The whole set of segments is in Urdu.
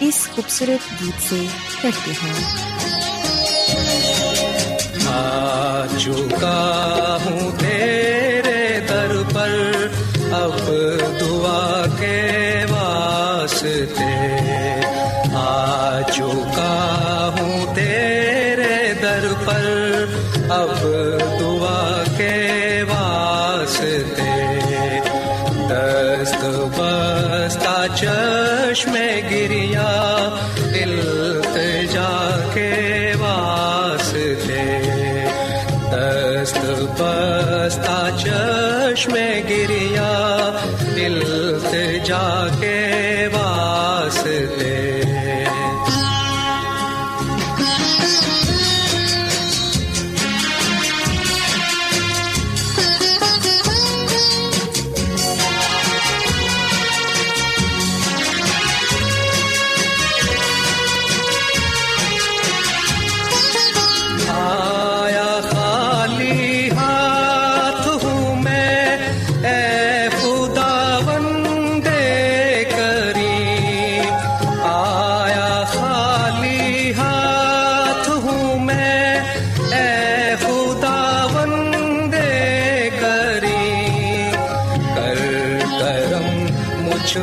اس خوبصورت گیت سے کرتے ہیں ہوں تیرے در پر اب دعا کے واسطے آ چکا ہوں تیرے در پر اب دعا کے واسطے چشم گریا دل جا کے واسطے۔ دست بستا چشمے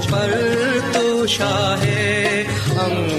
پر تو شاہ ہم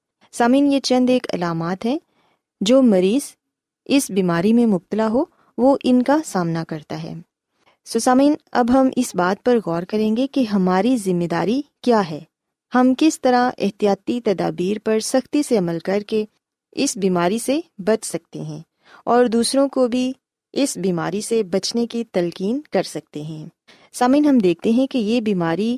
سامعین، یہ چند ایک علامات ہیں جو مریض اس بیماری میں مبتلا ہو، وہ ان کا سامنا کرتا ہے۔ سو سامعین، اب ہم اس بات پر غور کریں گے کہ ہماری ذمہ داری کیا ہے۔ ہم کس طرح احتیاطی تدابیر پر سختی سے عمل کر کے اس بیماری سے بچ سکتے ہیں اور دوسروں کو بھی اس بیماری سے بچنے کی تلقین کر سکتے ہیں۔ سامعین، ہم دیکھتے ہیں کہ یہ بیماری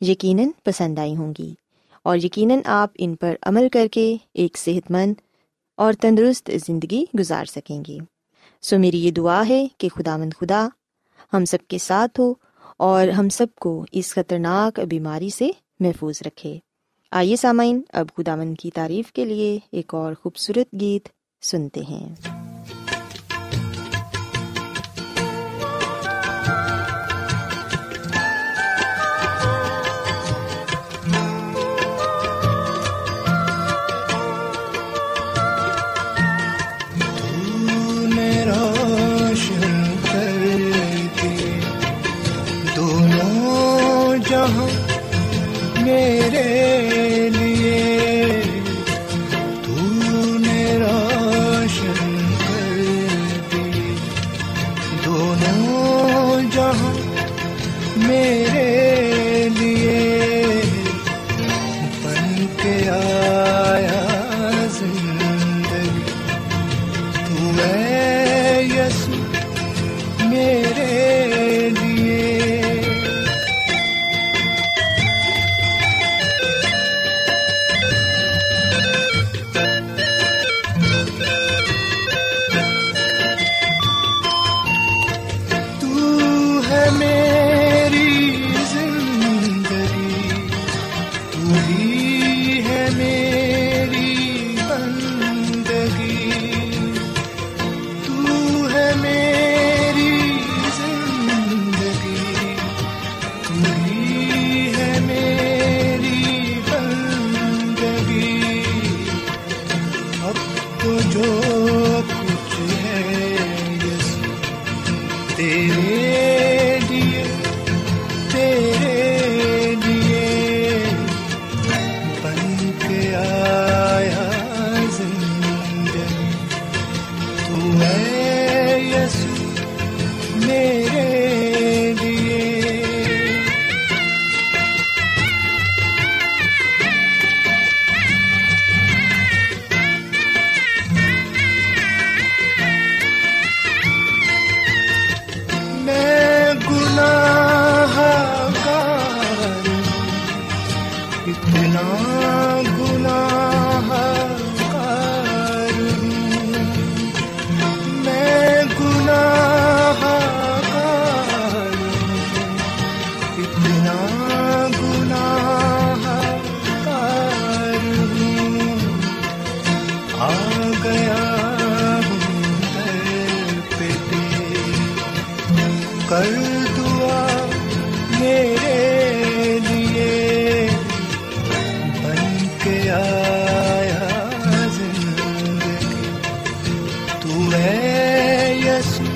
یقیناً پسند آئی ہوں گی اور یقیناً آپ ان پر عمل کر کے ایک صحت مند اور تندرست زندگی گزار سکیں گے سو میری یہ دعا ہے کہ خدا مند خدا ہم سب کے ساتھ ہو اور ہم سب کو اس خطرناک بیماری سے محفوظ رکھے۔ آئیے سامعین، اب خدا مند کی تعریف کے لیے ایک اور خوبصورت گیت سنتے ہیں۔ ہے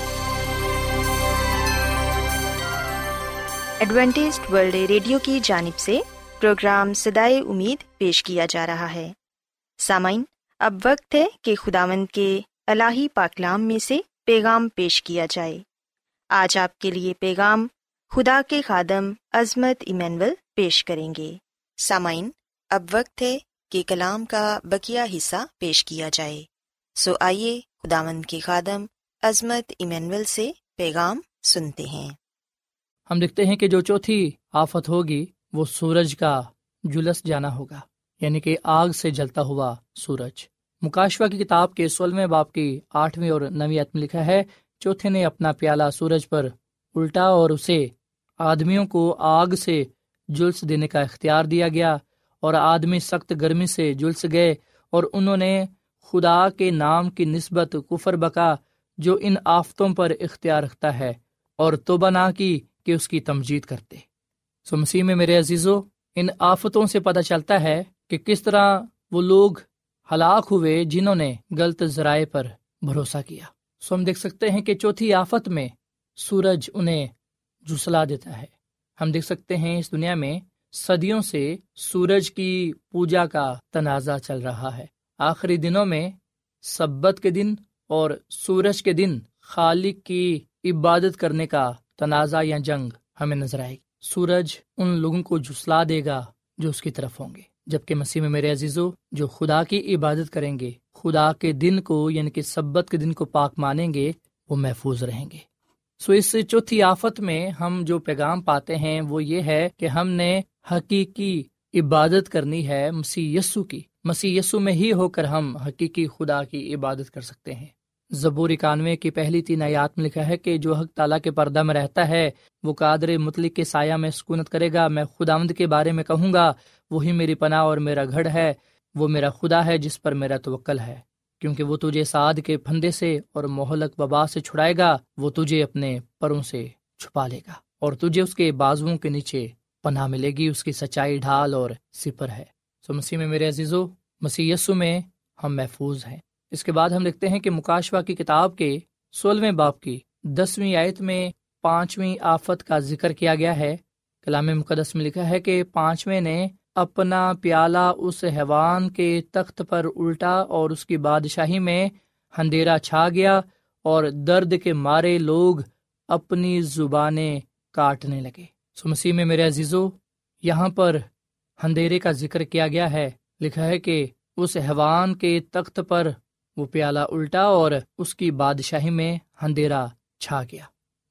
Adventist World Radio کی جانب سے پروگرام سدائے امید پیش کیا جا رہا ہے۔ سامعین، اب وقت ہے کہ خداوند کے الہی پاکلام میں سے پیغام پیش کیا جائے۔ آج آپ کے لیے پیغام خدا کے خادم عظمت ایمینول پیش کریں گے۔ سامعین، اب وقت ہے کہ کلام کا بکیا حصہ پیش کیا جائے۔ سو آئیے خداوند کے خادم عظمت ایمینول سے پیغام سنتے ہیں۔ ہم دیکھتے ہیں کہ جو چوتھی آفت ہوگی وہ سورج کا جلس جانا ہوگا یعنی کہ آگ سے جلتا ہوا سورج۔ مکاشوا کی کتاب کے سولہویں باپ کی آٹھویں اور نویں میں لکھا ہے، چوتھے نے اپنا پیالہ سورج پر الٹا اور اسے آدمیوں کو آگ سے جلس دینے کا اختیار دیا گیا اور آدمی سخت گرمی سے جلس گئے اور انہوں نے خدا کے نام کی نسبت کفر بکا جو ان آفتوں پر اختیار رکھتا ہے اور توبہ نہ کی کہ اس کی تمجید کرتے۔ سو مسیح میں میرے عزیزو، ان آفتوں سے پتہ چلتا ہے کہ کس طرح وہ لوگ ہلاک ہوئے جنہوں نے غلط ذرائع پر بھروسہ کیا۔ سو ہم دیکھ سکتے ہیں کہ چوتھی آفت میں سورج انہیں جسلا دیتا ہے۔ ہم دیکھ سکتے ہیں اس دنیا میں صدیوں سے سورج کی پوجا کا تنازع چل رہا ہے۔ آخری دنوں میں سبت کے دن اور سورج کے دن خالق کی عبادت کرنے کا تنازع یا جنگ ہمیں نظر آئے گی۔ سورج ان لوگوں کو جسلا دے گا جو اس کی طرف ہوں گے، جبکہ مسیح میں میرے عزیزو، جو خدا کی عبادت کریں گے، خدا کے دن کو یعنی کہ سبت کے دن کو پاک مانیں گے، وہ محفوظ رہیں گے۔ سو اس چوتھی آفت میں ہم جو پیغام پاتے ہیں، وہ یہ ہے کہ ہم نے حقیقی عبادت کرنی ہے مسی یسو کی۔ مسی یسو میں ہی ہو کر ہم حقیقی خدا کی عبادت کر سکتے ہیں۔ زبور اکانوے کی پہلی تین آیات میں لکھا ہے کہ جو حق تعالیٰ کے پردہ میں رہتا ہے، وہ قادر مطلق کے سایہ میں سکونت کرے گا، میں خدا آمد کے بارے میں کہوں گا، وہی میری پناہ اور میرا گھر ہے، وہ میرا خدا ہے جس پر میرا توکل ہے۔ کیونکہ وہ تجھے سعد کے پھندے سے اور محلک وبا سے چھڑائے گا، وہ تجھے اپنے پروں سے چھپا لے گا اور تجھے اس کے بازوؤں کے نیچے پناہ ملے گی، اس کی سچائی ڈھال اور سپر ہے۔ سو مسیح میں میرے عزیزو، مسیح یسو میں ہم محفوظ ہیں۔ اس کے بعد ہم دیکھتے ہیں کہ مکاشوا کی کتاب کے سولہویں باپ کی دسویں آیت میں پانچویں آفت کا ذکر کیا گیا ہے۔ کلام مقدس میں لکھا ہے کہ پانچویں نے اپنا پیالہ اس حیوان کے تخت پر الٹا اور اس کی بادشاہی میں اندھیرا چھا گیا اور درد کے مارے لوگ اپنی زبانیں کاٹنے لگے۔ سو مسیح میں میرے عزیزو، یہاں پر اندھیرے کا ذکر کیا گیا ہے۔ لکھا ہے کہ اس حیوان کے تخت پر وہ پیالہ الٹا اور اس کی بادشاہی میں اندھیرا چھا گیا۔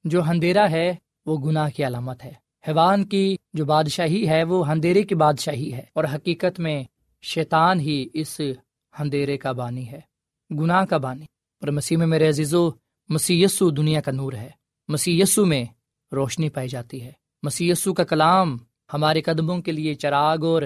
جو اندھیرا ہے، وہ گناہ کی علامت ہے۔ حیوان کی جو بادشاہی ہے، وہ اندھیرے کی بادشاہی ہے اور حقیقت میں شیطان ہی اس اندھیرے کا بانی ہے، گناہ کا بانی۔ اور مسیح میں میرے عزیزو مسی دنیا کا نور ہے۔ مسی میں روشنی پائی جاتی ہے۔ مسی کا کلام ہمارے قدموں کے لیے چراغ اور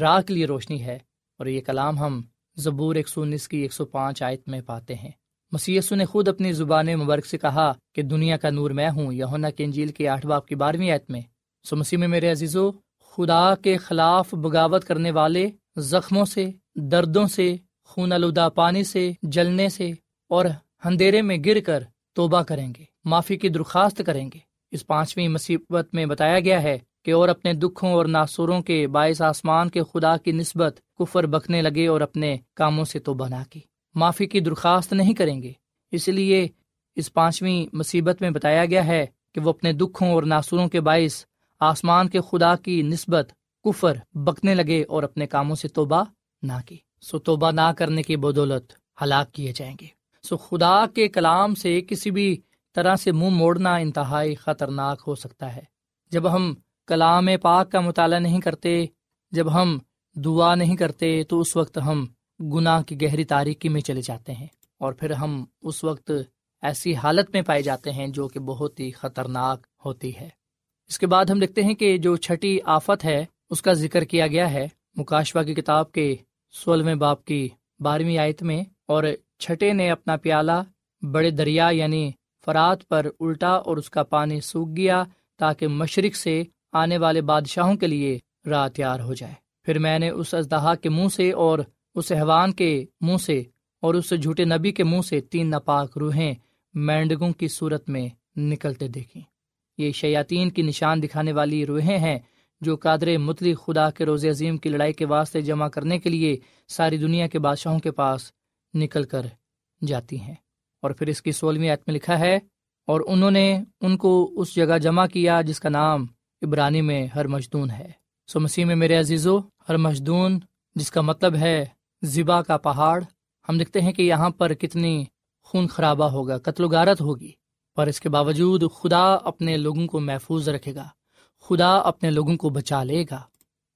راہ کے لیے روشنی ہے۔ اور یہ کلام ہم زبور ایک سو انیس کی ایک سو پانچ آیت میں پاتے ہیں۔ مسی نے خود اپنی زبان مبرک سے کہا کہ دنیا کا نور میں ہوں یونا کے انجیل کے آٹھ باپ کی بارہویں آیت میں۔ سو مسیح میں میرے عزیزو، خدا کے خلاف بغاوت کرنے والے زخموں سے، دردوں سے، خون آلودہ پانی سے، جلنے سے اور اندھیرے میں گر کر توبہ کریں گے، معافی کی درخواست کریں گے۔ اس پانچویں مصیبت میں بتایا گیا ہے کہ اور اپنے دکھوں اور ناسوروں کے باعث آسمان کے خدا کی نسبت کفر بکنے لگے اور اپنے کاموں سے تو بنا کی۔ معافی کی درخواست نہیں کریں گے۔ اس لیے اس پانچویں مصیبت میں بتایا گیا ہے کہ وہ اپنے دکھوں اور ناسوروں کے باعث آسمان کے خدا کی نسبت کفر بکنے لگے اور اپنے کاموں سے توبہ نہ کی۔ سو توبہ نہ کرنے کی بدولت ہلاک کیے جائیں گے۔ سو خدا کے کلام سے کسی بھی طرح سے منہ موڑنا انتہائی خطرناک ہو سکتا ہے۔ جب ہم کلام پاک کا مطالعہ نہیں کرتے، جب ہم دعا نہیں کرتے، تو اس وقت ہم گناہ کی گہری تاریکی میں چلے جاتے ہیں۔ اور پھر ہم اس وقت ایسی حالت میں پائے جاتے ہیں جو کہ بہت ہی خطرناک ہوتی ہے۔ اس کے بعد ہم دیکھتے ہیں کہ جو چھٹی آفت ہے، اس کا ذکر کیا گیا ہے۔ مکاشوا کی کتاب کے سولہویں باپ کی بارہویں آیت میں، اور چھٹے نے اپنا پیالہ بڑے دریا یعنی فرات پر الٹا اور اس کا پانی سوکھ گیا تاکہ مشرق سے آنے والے بادشاہوں کے لیے راہ تیار ہو جائے۔ پھر میں نے اس اژدہا کے منہ سے اور اس حوان کے منہ سے اور اس جھوٹے نبی کے منہ سے تین ناپاک روحیں مینڈگوں کی صورت میں نکلتے دیکھی یہ شیاتین کی نشان دکھانے والی روحیں ہیں جو قادر مطلق خدا کے روز عظیم کی لڑائی کے واسطے جمع کرنے کے لیے ساری دنیا کے بادشاہوں کے پاس نکل کر جاتی ہیں۔ اور پھر اس کی سولہویں عت میں لکھا ہے، اور انہوں نے ان کو اس جگہ جمع کیا جس کا نام عبرانی میں ہر مجدون ہے۔ سو مسیح میں میرے عزیزو، ہر مجدون جس کا مطلب ہے ذبا کا پہاڑ، ہم دیکھتے ہیں کہ یہاں پر کتنی خون خرابہ ہوگا، قتل و غارت ہوگی۔ پر اس کے باوجود خدا اپنے لوگوں کو محفوظ رکھے گا۔ خدا اپنے لوگوں کو بچا لے گا۔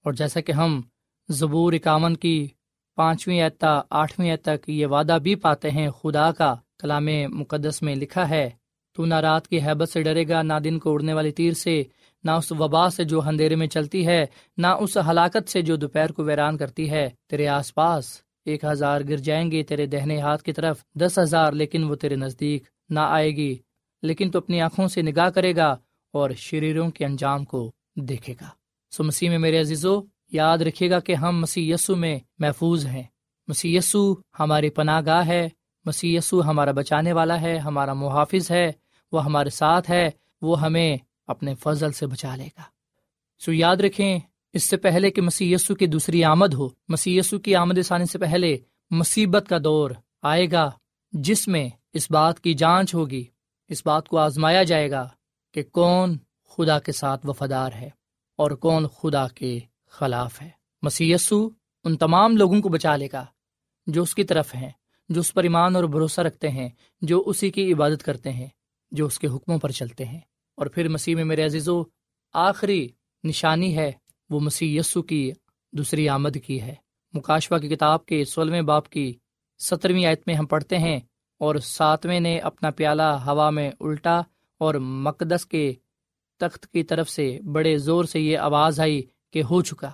اور جیسا کہ ہم زبور اکاون کی پانچویں اعتا آٹھویں تک یہ وعدہ بھی پاتے ہیں، خدا کا کلام مقدس میں لکھا ہے، تو نہ رات کی حیبت سے ڈرے گا، نہ دن کو اڑنے والی تیر سے نہ اس وبا سے جو اندھیرے میں چلتی ہے، نہ اس ہلاکت سے جو دوپہر کو ویران کرتی ہے۔ تیرے آس پاس ایک ہزار گر جائیں گے تیرے دہنے ہاتھ کی طرف، دس ہزار، لیکن وہ تیرے نزدیک نہ آئے گی۔ لیکن تو اپنی آنکھوں سے نگاہ کرے گا اور شریروں کے انجام کو دیکھے گا۔ سو مسیح میں میرے عزیزو، یاد رکھیے گا کہ ہم مسی یسو میں محفوظ ہیں۔ مسی یسو ہماری پناہ گاہ ہے۔ مسی یسو ہمارا بچانے والا ہے، ہمارا محافظ ہے، وہ ہمارے ساتھ ہے، وہ ہمیں اپنے فضل سے بچا لے گا۔ سو یاد رکھیں، اس سے پہلے کہ مسی یسو کی دوسری آمد ہو مسی یسو کی آمد ثانی سے پہلے مصیبت کا دور آئے گا، جس میں اس بات کی جانچ ہوگی، اس بات کو آزمایا جائے گا کہ کون خدا کے ساتھ وفادار ہے اور کون خدا کے خلاف ہے۔ مسی ان تمام لوگوں کو بچا لے گا جو اس کی طرف ہیں، جو اس پر ایمان اور بھروسہ رکھتے ہیں، جو اسی کی عبادت کرتے ہیں، جو اس کے حکموں پر چلتے ہیں۔ اور پھر مسیح میں میرے عزیز و آخری نشانی ہے وہ مسیح یسو کی دوسری آمد کی ہے۔ مکاشوا کی کتاب کے سولہویں باپ کی سترویں آیت میں ہم پڑھتے ہیں، اور ساتویں نے اپنا پیالہ ہوا میں الٹا اور مقدس کے تخت کی طرف سے بڑے زور سے یہ آواز آئی کہ ہو چکا۔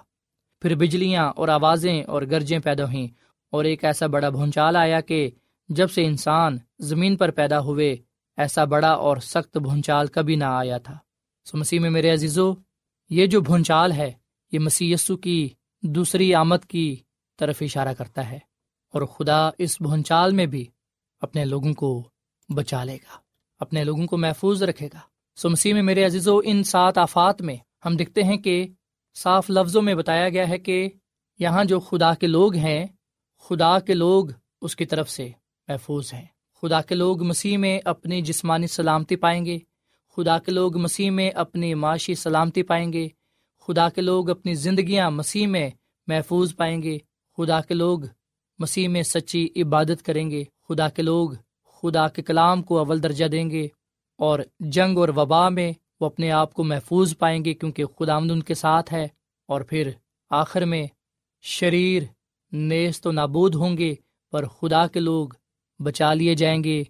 پھر بجلیاں اور آوازیں اور گرجیں پیدا ہوئیں، اور ایک ایسا بڑا بھونچال آیا کہ جب سے انسان زمین پر پیدا ہوئے ایسا بڑا اور سخت بھونچال کبھی نہ آیا تھا۔ سو مسیح میں میرے عزیزو، یہ جو بھونچال ہے، یہ مسی کی دوسری آمد کی طرف اشارہ کرتا ہے اور خدا اس بھونچال میں بھی اپنے لوگوں کو بچا لے گا، اپنے لوگوں کو محفوظ رکھے گا۔ سو مسیح میں میرے عزیزو، ان سات آفات میں ہم دیکھتے ہیں کہ صاف لفظوں میں بتایا گیا ہے کہ یہاں جو خدا کے لوگ ہیں، خدا کے لوگ اس کی طرف سے محفوظ ہیں۔ خدا کے لوگ مسیح میں اپنی جسمانی سلامتی پائیں گے۔ خدا کے لوگ مسیح میں اپنی معاشی سلامتی پائیں گے۔ خدا کے لوگ اپنی زندگیاں مسیح میں محفوظ پائیں گے۔ خدا کے لوگ مسیح میں سچی عبادت کریں گے۔ خدا کے لوگ خدا کے کلام کو اول درجہ دیں گے اور جنگ اور وبا میں وہ اپنے آپ کو محفوظ پائیں گے کیونکہ خدا آمد ان کے ساتھ ہے اور پھر آخر میں شریر نیز تو نابود ہوں گے، پر خدا کے لوگ بچا لیے جائیں گے۔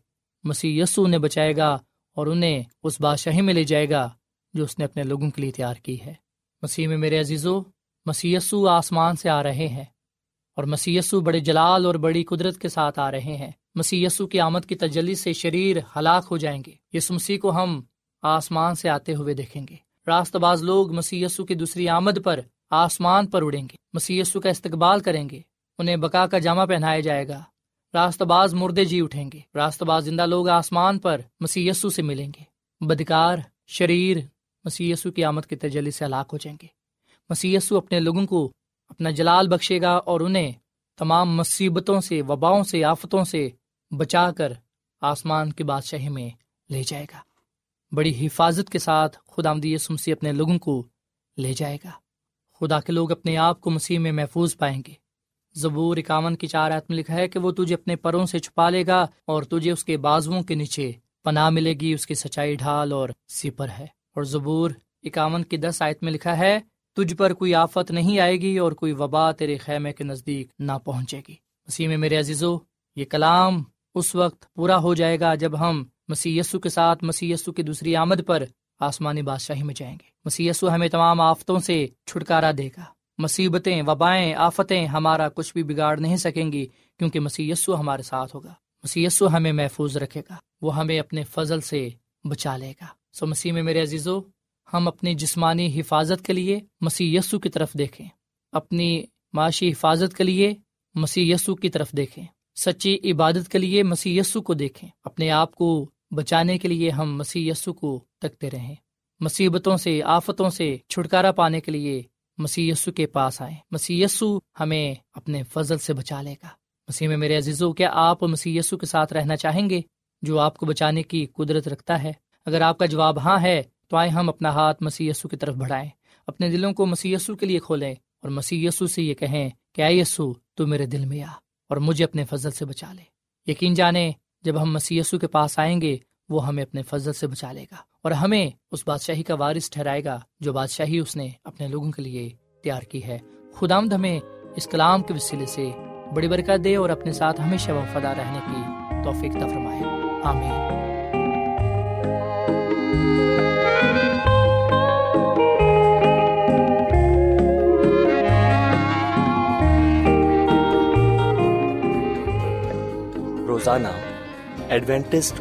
مسیح یسو انہیں بچائے گا اور انہیں اس بادشاہی میں لے جائے گا جو اس نے اپنے لوگوں کے لیے تیار کی ہے۔ مسیح میں میرے عزیزو مسی آسمان سے آ رہے ہیں اور مسی بڑے جلال اور بڑی قدرت کے ساتھ آ رہے ہیں۔ مسی کی آمد کی تجلی سے شریر ہلاک ہو جائیں گے۔ یس مسیح کو ہم آسمان سے آتے ہوئے دیکھیں گے۔ راست باز لوگ مسی کی دوسری آمد پر آسمان پر اڑیں گے۔ مسی کا استقبال کریں گے۔ انہیں بکا کا جامع پہنایا جائے گا۔ راست باز مردے جی اٹھیں گے۔ راست باز زندہ لوگ آسمان پر مسی سے ملیں گے۔ بدکار، شریر مسی کی آمد کے تجلی سے ہلاک ہو جائیں گے۔ مسی اپنے لوگوں کو اپنا جلال بخشے گا اور انہیں تمام مصیبتوں سے، وباؤں سے، آفتوں سے بچا کر آسمان کی بادشاہی میں لے جائے گا۔ بڑی حفاظت کے ساتھ خدا مدی مسیح اپنے لوگوں کو لے جائے گا۔ خدا کے لوگ اپنے آپ کو مسیح میں محفوظ پائیں گے۔ زبور اکاون کی چار میں لکھا ہے کہ وہ تجھے اپنے پروں سے چھپا لے گا اور تجھے اس کے بازوؤں کے نیچے پناہ ملے گی، اس کی سچائی ڈھال اور سپر ہے۔ اور زبور اکاون کی دس آیت میں لکھا ہے، تجھ پر کوئی آفت نہیں آئے گی اور کوئی وبا تیرے خیمے کے نزدیک نہ پہنچے گی۔ مسیح میں میرے عزیزو، یہ کلام اس وقت پورا ہو جائے گا جب ہم مسی کے ساتھ مسی کی دوسری آمد پر آسمانی بادشاہی میں جائیں گے۔ مسی ہمیں تمام آفتوں سے چھٹکارا دے گا۔ مصیبتیں، وبائیں، آفتیں ہمارا کچھ بھی بگاڑ نہیں سکیں گی کیونکہ مسی یسو ہمارے ساتھ ہوگا۔ مسی یسو ہمیں محفوظ رکھے گا۔ وہ ہمیں اپنے فضل سے بچا لے گا۔ سو مسیح میں میرے عزیزو، ہم اپنی جسمانی حفاظت کے لیے مسی یسو کی طرف دیکھیں۔ اپنی معاشی حفاظت کے لیے مسی یسو کی طرف دیکھیں۔ سچی عبادت کے لیے مسی یسو کو دیکھیں۔ اپنے آپ کو بچانے کے لیے ہم مسی یسو کو تکتے رہیں۔ مصیبتوں سے، آفتوں سے چھٹکارا پانے کے لیے مسی کے پاس آئے مسی ہمیں اپنے فضل سے بچا لے گا۔ مسیح میں میرے عزیزو، کیا آپ مسیح یسو کے ساتھ رہنا چاہیں گے جو آپ کو بچانے کی قدرت رکھتا ہے؟ اگر آپ کا جواب ہاں ہے، تو آئے ہم اپنا ہاتھ مسی کی طرف بڑھائیں۔ اپنے دلوں کو مسی یسو کے لیے کھولیں اور مسی یسو سے یہ کہیں کہ آئے یسو، تو میرے دل میں آ اور مجھے اپنے فضل سے بچا لے۔ یقین جانے جب ہم مسی یسو کے پاس آئیں گے وہ ہمیں اپنے فضل سے بچا لے گا اور ہمیں اس بادشاہی کا وارث ٹھہرائے گا جو بادشاہی اس نے اپنے لوگوں کے لیے تیار کی ہے۔ خدا ہمیں اس کلام کے وسیلے سے بڑی برکت دے اور اپنے ساتھ ہمیشہ وفادہ رہنے کی توفیق فرمائے۔ آمین۔ روزانہ ایڈوینٹسٹ